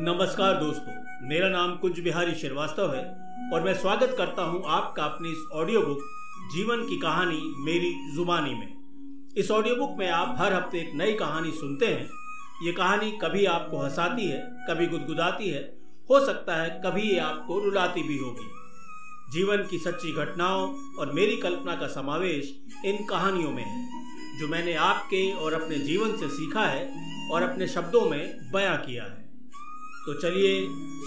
नमस्कार दोस्तों, मेरा नाम कुंज बिहारी श्रीवास्तव है और मैं स्वागत करता हूँ आपका अपनी इस ऑडियो बुक जीवन की कहानी मेरी जुबानी में। इस ऑडियो बुक में आप हर हफ़्ते एक नई कहानी सुनते हैं। ये कहानी कभी आपको हंसाती है, कभी गुदगुदाती है, हो सकता है कभी ये आपको रुलाती भी होगी। जीवन की सच्ची घटनाओं और मेरी कल्पना का समावेश इन कहानियों में है, जो मैंने आपके और अपने जीवन से सीखा है और अपने शब्दों में बयां किया है। तो चलिए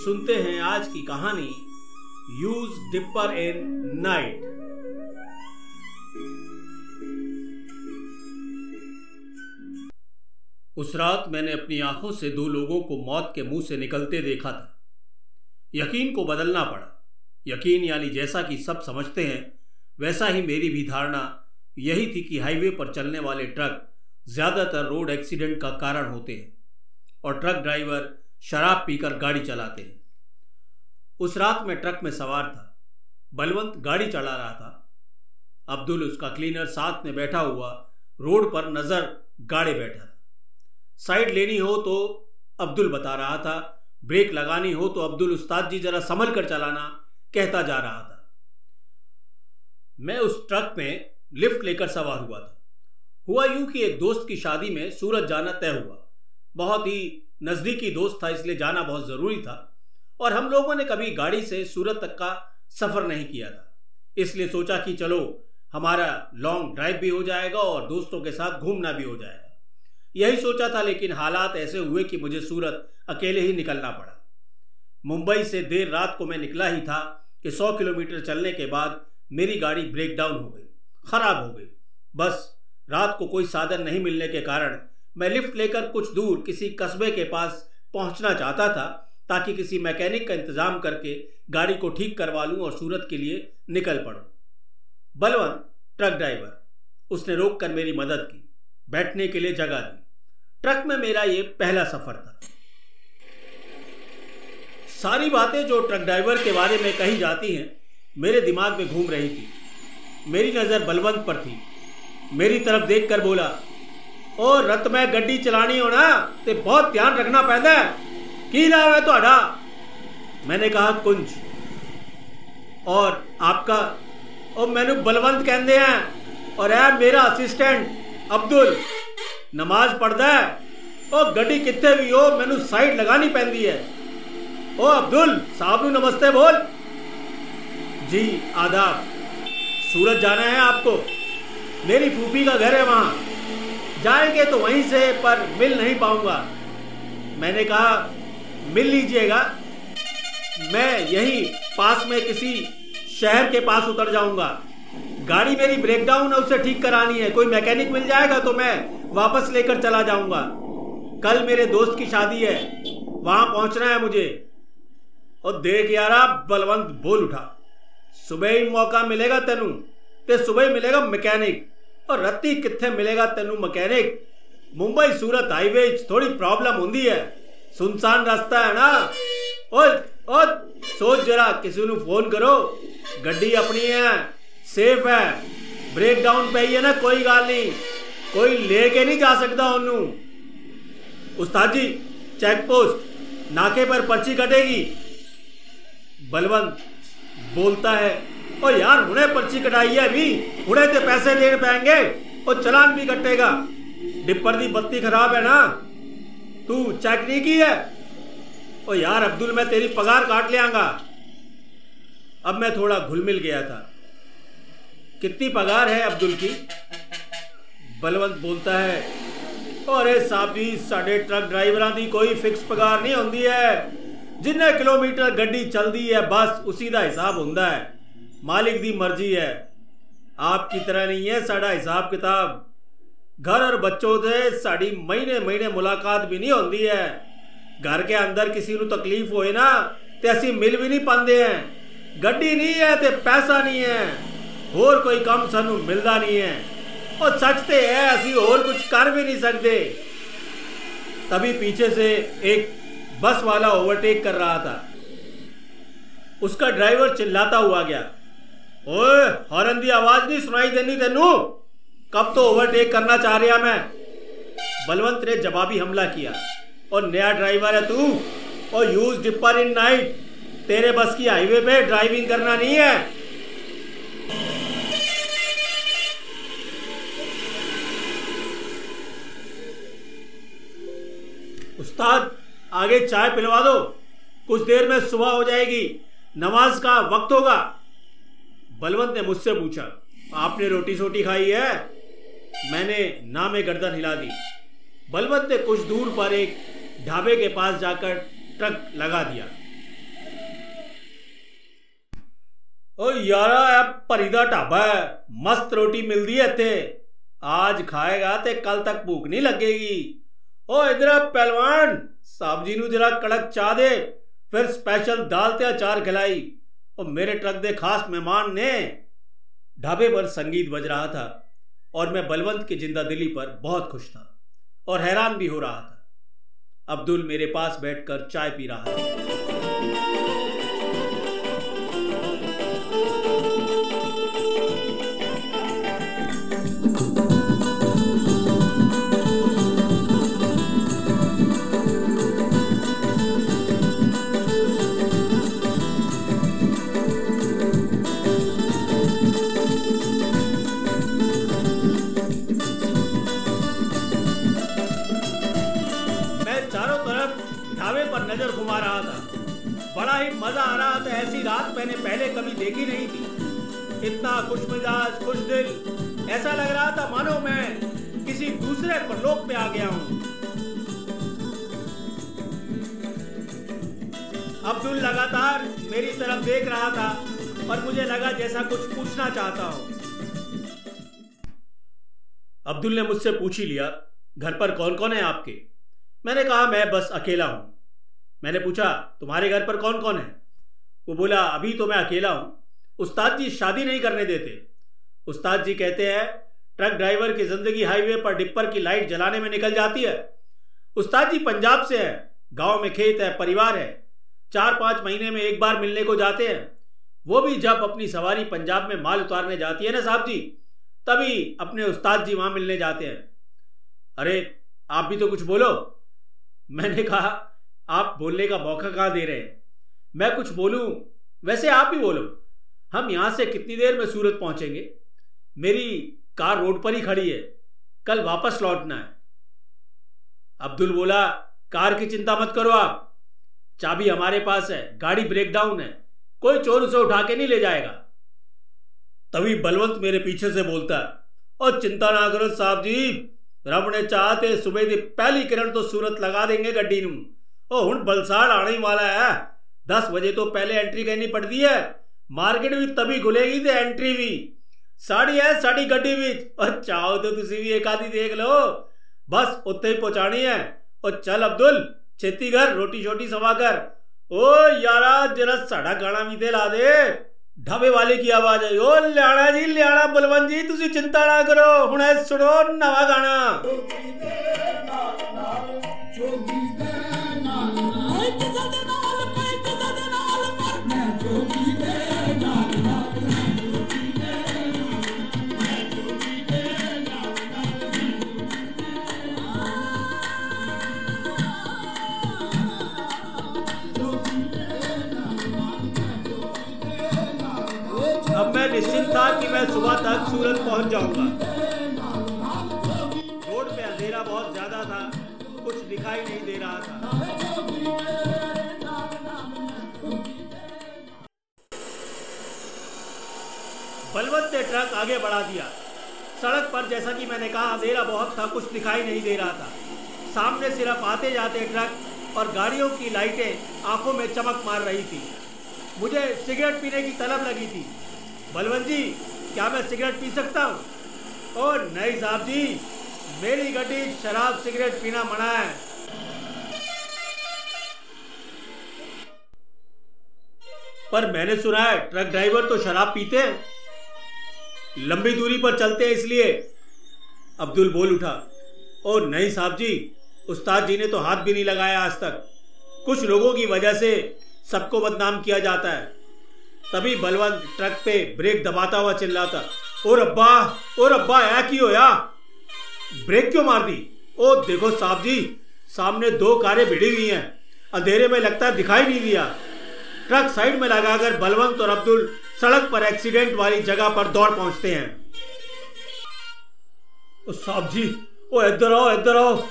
सुनते हैं आज की कहानी। यूज़ डिपर इन नाइट उस रात मैंने अपनी आँखों से दो लोगों को मौत के मुँह से निकलते देखा था। यकीन को बदलना पड़ा। यकीन यानी जैसा कि सब समझते हैं, वैसा ही मेरी भी धारणा यही थी कि हाईवे पर चलने वाले ट्रक ज़्यादातर रोड एक्सीडेंट का कारण होते हैं और ट्रक ड्राइवर शराब पीकर गाड़ी चलाते हैं। उस रात में ट्रक में सवार था। बलवंत गाड़ी चला रहा था। अब्दुल उसका क्लीनर साथ में बैठा हुआ रोड पर नज़र गाड़े बैठा था। साइड लेनी हो तो अब्दुल बता रहा था। ब्रेक लगानी हो तो अब्दुल, उस्ताद जी, जरा संभल कर चलाना, कहता जा रहा था। मैं उस ट्रक में लिफ्ट लेकर सवार हुआ था। हुआ यूँ कि एक दोस्त की शादी में सूरत जाना तय हुआ। बहुत ही नज़दीकी दोस्त था, इसलिए जाना बहुत ज़रूरी था। और हम लोगों ने कभी गाड़ी से सूरत तक का सफ़र नहीं किया था। इसलिए सोचा कि चलो, हमारा लॉन्ग ड्राइव भी हो जाएगा और दोस्तों के साथ घूमना भी हो जाएगा। यही सोचा था, लेकिन हालात ऐसे हुए कि मुझे सूरत अकेले ही निकलना पड़ा। मुंबई से देर रात को मैं निकला ही था कि सौ किलोमीटर चलने के बाद मेरी गाड़ी ब्रेक डाउन हो गई, खराब हो गई। बस, रात को कोई साधन नहीं मिलने के कारण मैं लिफ्ट लेकर कुछ दूर किसी कस्बे के पास पहुँचना चाहता था, ताकि किसी मैकेनिक का इंतज़ाम करके गाड़ी को ठीक करवा लूँ और सूरत के लिए निकल पड़ूं। बलवंत, ट्रक ड्राइवर, उसने रोक कर मेरी मदद की, बैठने के लिए जगह दी। ट्रक में मेरा ये पहला सफ़र था। सारी बातें जो ट्रक ड्राइवर के बारे में कही जाती हैं, मेरे दिमाग में घूम रही थी। मेरी नज़र बलवंत पर थी। मेरी तरफ़ देखकर बोला और रत में गड्डी चलानी हो ना तो बहुत ध्यान रखना पैदा है की नाम है ਤੁਹਾਡਾ मैंने कहा कुंज और आपका और मैंने बलवंत कहते हैं और है मेरा असिस्टेंट अब्दुल नमाज पढ़ता है ਉਹ ਗੱਡੀ ਕਿੱਥੇ ਵੀ ਹੋ ਮੈਨੂੰ ਸਾਈਡ ਲਗਾਣੀ ਪੈਂਦੀ ਹੈ ओ अब्दुल साहब नु नमस्ते बोल जी आदाब सूरत जाना है आपको मेरी फूफी का घर है वहाँ जाएँगे तो वहीं से, पर मिल नहीं पाऊँगा। मैंने कहा, मिल लीजिएगा। मैं यहीं पास में किसी शहर के पास उतर जाऊँगा। गाड़ी मेरी ब्रेकडाउन है, उसे ठीक करानी है। कोई मैकेनिक मिल जाएगा तो मैं वापस लेकर चला जाऊँगा। कल मेरे दोस्त की शादी है, वहाँ पहुँचना है मुझे। और देख यारा, बलवंत बोल उठा, सुबह ही मौका मिलेगा तेनू। ते सुबह मिलेगा मैकेनिक और रत्ती कितने मिलेगा तेन मकैनिक मुंबई सूरत हाईवे थोड़ी प्रॉब्लम होंगी है। सुनसान रास्ता है ना? ओ, ओ सोच जरा किसी फ़ोन करो। गड्डी अपनी है सेफ़ है। ब्रेक डाउन पे ही है ना कोई गल नहीं। कोई लेके नहीं जा सकता ओनू उस्ताद जी चेक पोस्ट नाके पर पर्ची कटेगी। बलवंत बोलता है ओ यार हुने पर्ची कटाई है अभी। हुने तो पैसे देने पाएँगे और चलान भी कटेगा। डिपर दी बत्ती खराब है ना। तू चेक नहीं की है? और यार, अब्दुल, मैं तेरी पगार काट ले आऊँगा अब मैं थोड़ा घुल मिल गया था। कितनी पगार है अब्दुल की? बलवंत बोलता है, अरे साहब जी साढ़े ट्रक ड्राइवर की कोई फिक्स पगार नहीं होती है। जिन्हें किलोमीटर गड्डी चलती है, बस उसी का हिसाब होता है। मालिक दी मर्ज़ी है। आपकी तरह नहीं है, साड़ा हिसाब किताब। घर और बच्चों से साड़ी महीने महीने मुलाकात भी नहीं होती है। घर के अंदर किसी को तकलीफ़ होए ना तो असि मिल भी नहीं पाते हैं। गड्डी नहीं है तो पैसा नहीं है। और कोई कम सानू मिलता नहीं है। और सच तो है, असि और कुछ कर भी नहीं सकते तभी पीछे से एक बस वाला ओवरटेक कर रहा था। उसका ड्राइवर चिल्लाता हुआ गया। ओए, हॉर्न की आवाज़ नहीं सुनाई देनी तेनू। कब तो ओवरटेक करना चाह रहा मैं। बलवंत ने जवाबी हमला किया, और नया ड्राइवर है तू, और यूज़ डिपर इन नाइट तेरे बस की हाईवे पे ड्राइविंग करना नहीं है। उस्ताद, आगे चाय पिलवा दो। कुछ देर में सुबह हो जाएगी। नमाज़ का वक्त होगा। बलवंत ने मुझसे पूछा, आपने रोटी सोटी खाई है? मैंने ना में गर्दन हिला दी। बलवंत ने कुछ दूर पर एक ढाबे के पास जाकर ट्रक लगा दिया। ओ यारा अब परिदा ढाबा है। मस्त रोटी मिलती है थे आज खाएगा ते कल तक भूख नहीं लगेगी। ओ इधर पहलवान, साहब जी जरा कड़क चाह दे। फिर स्पेशल दाल ते अचार खिलाई। और मेरे ट्रक दे खास मेहमान ने ढाबे पर संगीत बज रहा था और मैं बलवंत की ज़िंदा दिली पर बहुत खुश था और हैरान भी हो रहा था। अब्दुल मेरे पास बैठकर चाय पी रहा था। देखी नहीं थी। इतना खुश मिजाज, खुश दिल। ऐसा लग रहा था, मानो मैं किसी दूसरे परलोक पे आ गया हूँ। अब्दुल लगातार मेरी तरफ़ देख रहा था और मुझे लगा जैसा कुछ पूछना चाहता हूँ। अब्दुल ने मुझसे पूछ ही लिया, घर पर कौन कौन है आपके? मैंने कहा, मैं बस अकेला हूँ। मैंने पूछा, तुम्हारे घर पर कौन कौन है? वो बोला, अभी तो मैं अकेला हूँ। उस्ताद जी शादी नहीं करने देते। उस्ताद जी कहते हैं, ट्रक ड्राइवर की ज़िंदगी हाईवे पर डिप्पर की लाइट जलाने में निकल जाती है। उस्ताद जी पंजाब से है, गाँव में खेत है, परिवार है। चार पाँच महीने में एक बार मिलने को जाते हैं। वो भी जब अपनी सवारी पंजाब में माल उतारने जाती है ना साहब जी, तभी अपने उस्ताद जी वहाँ मिलने जाते हैं। अरे, आप भी तो कुछ बोलो। मैंने कहा, आप बोलने का मौका कहाँ दे रहे हैं? मैं कुछ बोलूं वैसे आप ही बोलो हम यहां से कितनी देर में सूरत पहुंचेंगे मेरी कार रोड पर ही खड़ी है कल वापस लौटना है अब्दुल बोला कार की चिंता मत करो आप चाबी हमारे पास है गाड़ी ब्रेक डाउन है कोई चोर उसे उठा के नहीं ले जाएगा तभी बलवंत मेरे पीछे से बोलता है और चिंता ना करो साहब जी रब ने चाहते सुबह की पहली किरण तो सूरत लगा देंगे गड्डी नू ਉਹ ਹੁਣ बलसाड़ आने ही वाला है दस बजे तो पहले एंट्री करनी पड़ती है। मार्केट भी तभी खुलेगी तो एंट्री भी। साड़ी है, साड़ी गड्डी भी। और चाहो तो तुम भी एक आधी देख लो। बस उत्ते ही पहुंचानी है। और चल अब्दुल, छेती घर, रोटी छोटी सवा कर ओ यारा, जरा साड़ा गाना भी दे ला दे। ढाबे वाले की आवाज़ आई। ओ लियाना जी लियाना बलवंत जी तुम चिंता ना करो। हूँ सुनो नवा गाना। सुबह तक सूरत पहुँच जाऊँगा। रोड पे अंधेरा बहुत ज़्यादा था, कुछ दिखाई नहीं दे रहा था। बलवंत ने ट्रक आगे बढ़ा दिया। सड़क पर जैसा कि मैंने कहा, अंधेरा बहुत था, कुछ दिखाई नहीं दे रहा था। सामने सिर्फ़ आते जाते ट्रक और गाड़ियों की लाइटें आँखों में चमक मार रही थी। मुझे सिगरेट पीने की तलब लगी थी। बलवंत जी क्या मैं सिगरेट पी सकता हूँ? और नहीं साहब जी, मेरी गड्डी शराब सिगरेट पीना मना है। पर मैंने सुना है, ट्रक ड्राइवर तो शराब पीते हैं। लंबी दूरी पर चलते हैं इसलिए। अब्दुल बोल उठा, और नहीं साहब जी, उस्ताद जी ने तो हाथ भी नहीं लगाया आज तक। कुछ लोगों की वजह से सबको बदनाम किया जाता है। तभी बलवंत ट्रक पे ब्रेक दबाता हुआ चिल्लाता, और अब्बा और अब्बा, ऐ की होया ब्रेक क्यों मार दी? ओ, देखो साहब जी, सामने दो कारें भिड़ी हुई हैं, अंधेरे में लगता है दिखाई नहीं दिया। ट्रक साइड में लगाकर बलवंत और अब्दुल सड़क पर एक्सीडेंट वाली जगह पर दौड़ पहुँचते हैं। साहब जी, ओ, इधर आओ इधर आओ।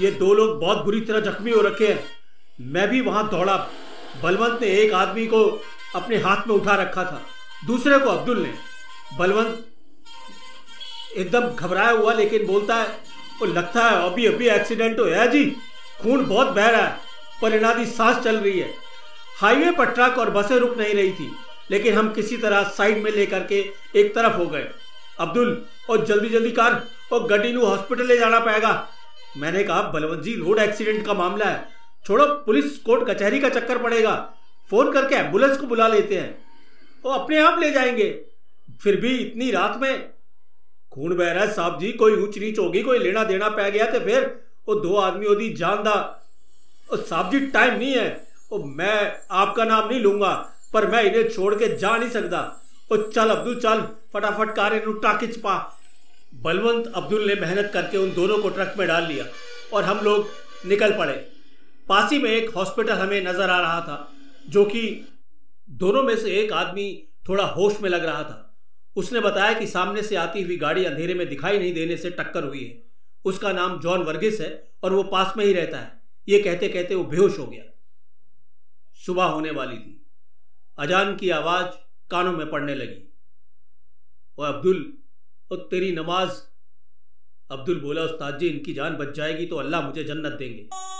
ये दो लोग बहुत बुरी तरह जख्मी हो रखे हैं। मैं भी वहाँ दौड़ा। बलवंत ने एक आदमी को अपने हाथ में उठा रखा था। दूसरे को अब्दुल ने, बलवंत एकदम घबराया हुआ लेकिन बोलता है वो लगता है अभी अभी एक्सीडेंट हो। है जी, खून बहुत बह रहा है। परिणादी सांस चल रही है। हाईवे पर ट्रक और बसें रुक नहीं रही थी, लेकिन हम किसी तरह साइड में लेकर के एक तरफ़ हो गए। अब्दुल और जल्दी जल्दी कार। और गड्डी हॉस्पिटल ले जाना पाएगा मैंने कहा, बलवंत जी रोड एक्सीडेंट का मामला है। छोड़ो, पुलिस कोर्ट कचहरी का चक्कर पड़ेगा। फ़ोन करके एंबुलेंस को बुला लेते हैं। वो अपने आप ले जाएँगे। फिर भी इतनी रात में खून बह रहा है साहब जी, कोई ऊंच नीच होगी, कोई लेना देना पै गया तो फिर वो दो आदमी ओदी जानदा साहब जी टाइम नहीं है। वो मैं आपका नाम नहीं लूँगा, पर मैं इन्हें छोड़ के जा नहीं सकता। ओ चल अब्दुल, चल, फटाफट कार इन टाके पा बलवंत अब्दुल ने मेहनत करके उन दोनों को ट्रक में डाल लिया और हम लोग निकल पड़े। पासी में एक हॉस्पिटल हमें नज़र आ रहा था। जो कि दोनों में से एक आदमी थोड़ा होश में लग रहा था। उसने बताया कि सामने से आती हुई गाड़ी अंधेरे में दिखाई नहीं देने से टक्कर हुई है। उसका नाम जॉन वर्गिस है और वो पास में ही रहता है। ये कहते कहते वो बेहोश हो गया। सुबह होने वाली थी। अजान की आवाज़ कानों में पड़ने लगी। और अब्दुल और तेरी नमाज़, अब्दुल बोला, उस्ताद जी, इनकी जान बच जाएगी तो अल्लाह मुझे जन्नत देंगे।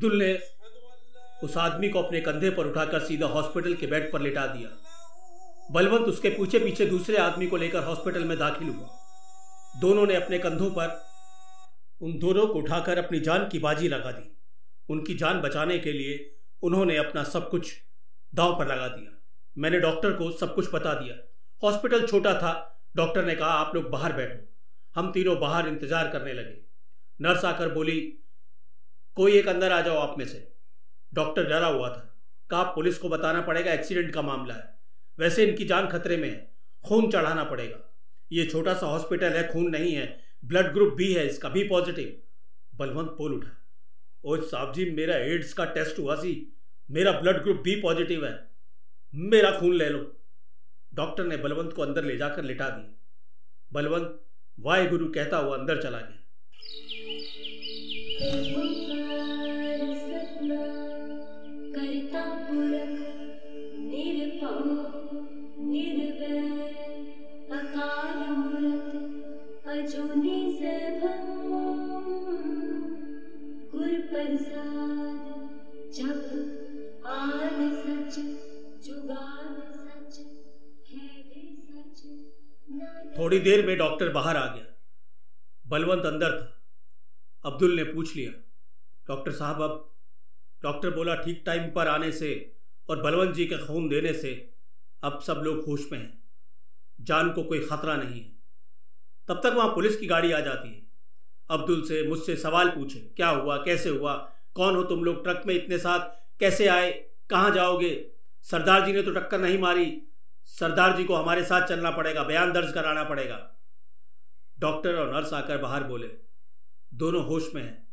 अब्दुल ने उस आदमी को अपने कंधे पर उठाकर सीधा हॉस्पिटल के बेड पर लिटा दिया। बलवंत उसके पीछे पीछे दूसरे आदमी को लेकर हॉस्पिटल में दाखिल हुआ। दोनों ने अपने कंधों पर उन दोनों को उठाकर अपनी जान की बाजी लगा दी। उनकी जान बचाने के लिए उन्होंने अपना सब कुछ दांव पर लगा दिया। मैंने डॉक्टर को सब कुछ बता दिया। हॉस्पिटल छोटा था। डॉक्टर ने कहा, आप लोग बाहर बैठो। हम तीनों बाहर इंतज़ार करने लगे। नर्स आकर बोली कोई एक अंदर आ जाओ आप में से। डॉक्टर डरा हुआ था। कहा, पुलिस को बताना पड़ेगा, एक्सीडेंट का मामला है। वैसे इनकी जान खतरे में है। खून चढ़ाना पड़ेगा। ये छोटा सा हॉस्पिटल है, खून नहीं है। ब्लड ग्रुप भी है इसका भी पॉजिटिव। बलवंत बोल उठा। ओ साहब जी, मेरा एड्स का टेस्ट हुआ सी। मेरा ब्लड ग्रुप भी पॉजिटिव है। मेरा खून ले लो। डॉक्टर ने बलवंत को अंदर ले जाकर लिटा दिया बलवंत वाहे गुरु कहता हुआ अंदर चला गया। थोड़ी देर में डॉक्टर बाहर आ गया। बलवंत अंदर था। अब्दुल ने पूछ लिया, डॉक्टर साहब, अब डॉक्टर बोला ठीक टाइम पर आने से और बलवंत जी के खून देने से अब सब लोग होश में हैं। जान को कोई खतरा नहीं है। तब तक वहाँ पुलिस की गाड़ी आ जाती है। अब्दुल से मुझसे सवाल पूछे, क्या हुआ, कैसे हुआ, कौन हो तुम लोग ट्रक में इतने साथ, कैसे आए, कहाँ जाओगे? सरदार जी ने तो टक्कर नहीं मारी, सरदार जी को हमारे साथ चलना पड़ेगा, बयान दर्ज कराना पड़ेगा। डॉक्टर और नर्स आकर बाहर बोले, दोनों होश में हैं।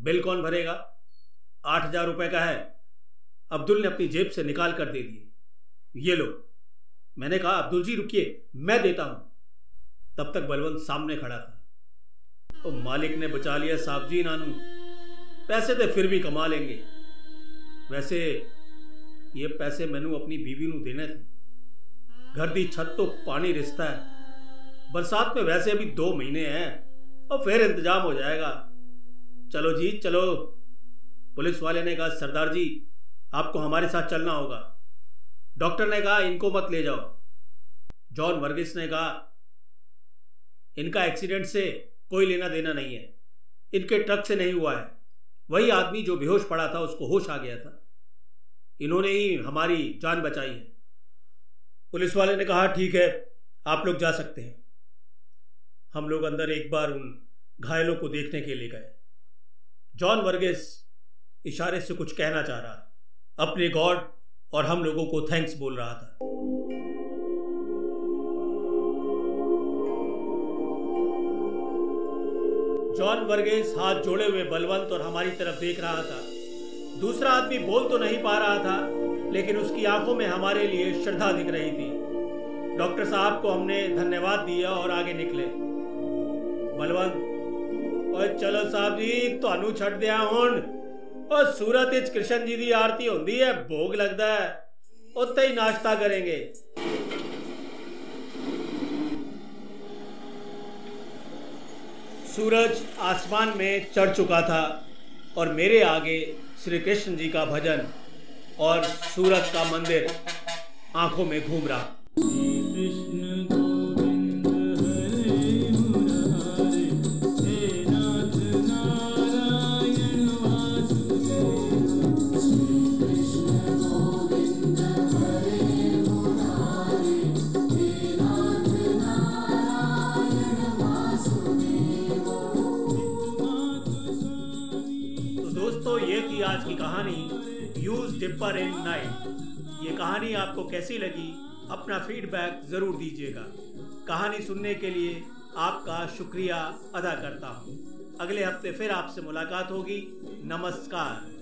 बिल कौन भरेगा? आठ हज़ार रुपये का है। अब्दुल ने अपनी जेब से निकाल कर दे दिए। ये लो। मैंने कहा, अब्दुल जी, रुकिए, मैं देता हूँ। तब तक बलवंत सामने खड़ा था। तो मालिक ने बचा लिया साहब जी नानू। पैसे तो फिर भी कमा लेंगे। वैसे ये पैसे मैनू अपनी बीवी ਨੂੰ देने थे। घर की छत तो पानी रिश्ता है। बरसात में वैसे अभी दो महीने हैं और फिर इंतज़ाम हो जाएगा। चलो जी, चलो। पुलिस वाले ने कहा, सरदार जी, आपको हमारे साथ चलना होगा। डॉक्टर ने कहा, इनको मत ले जाओ। जॉन वर्गिस ने कहा, इनका एक्सीडेंट से कोई लेना देना नहीं है। इनके ट्रक से नहीं हुआ है। वही आदमी जो बेहोश पड़ा था, उसको होश आ गया था। इन्होंने ही हमारी जान बचाई है। पुलिस वाले ने कहा, ठीक है, आप लोग जा सकते हैं। हम लोग अंदर एक बार उन घायलों को देखने के लिए गए। जॉन वर्गेस इशारे से कुछ कहना चाह रहा अपने गॉड और हम लोगों को थैंक्स बोल रहा था। जॉन वर्गेस हाथ जोड़े हुए बलवंत और हमारी तरफ देख रहा था दूसरा आदमी बोल तो नहीं पा रहा था लेकिन उसकी आंखों में हमारे लिए श्रद्धा दिख रही थी डॉक्टर साहब को हमने धन्यवाद दिया और आगे निकले बलवंत और चलो साहब जी ਤੁਹਾਨੂੰ ਛੱਡ ਦਿਆਂ ਹੁਣ और सूरत इच कृष्ण जी की आरती होती है भोग लगता है उत्ते ही नाश्ता करेंगे सूरज आसमान में चढ़ चुका था और मेरे आगे श्री कृष्ण जी का भजन और सूरज का मंदिर आँखों में घूम रहा। अपना फीडबैक ज़रूर दीजिएगा। कहानी सुनने के लिए आपका शुक्रिया अदा करता हूँ। अगले हफ़्ते फिर आपसे मुलाकात होगी। नमस्कार।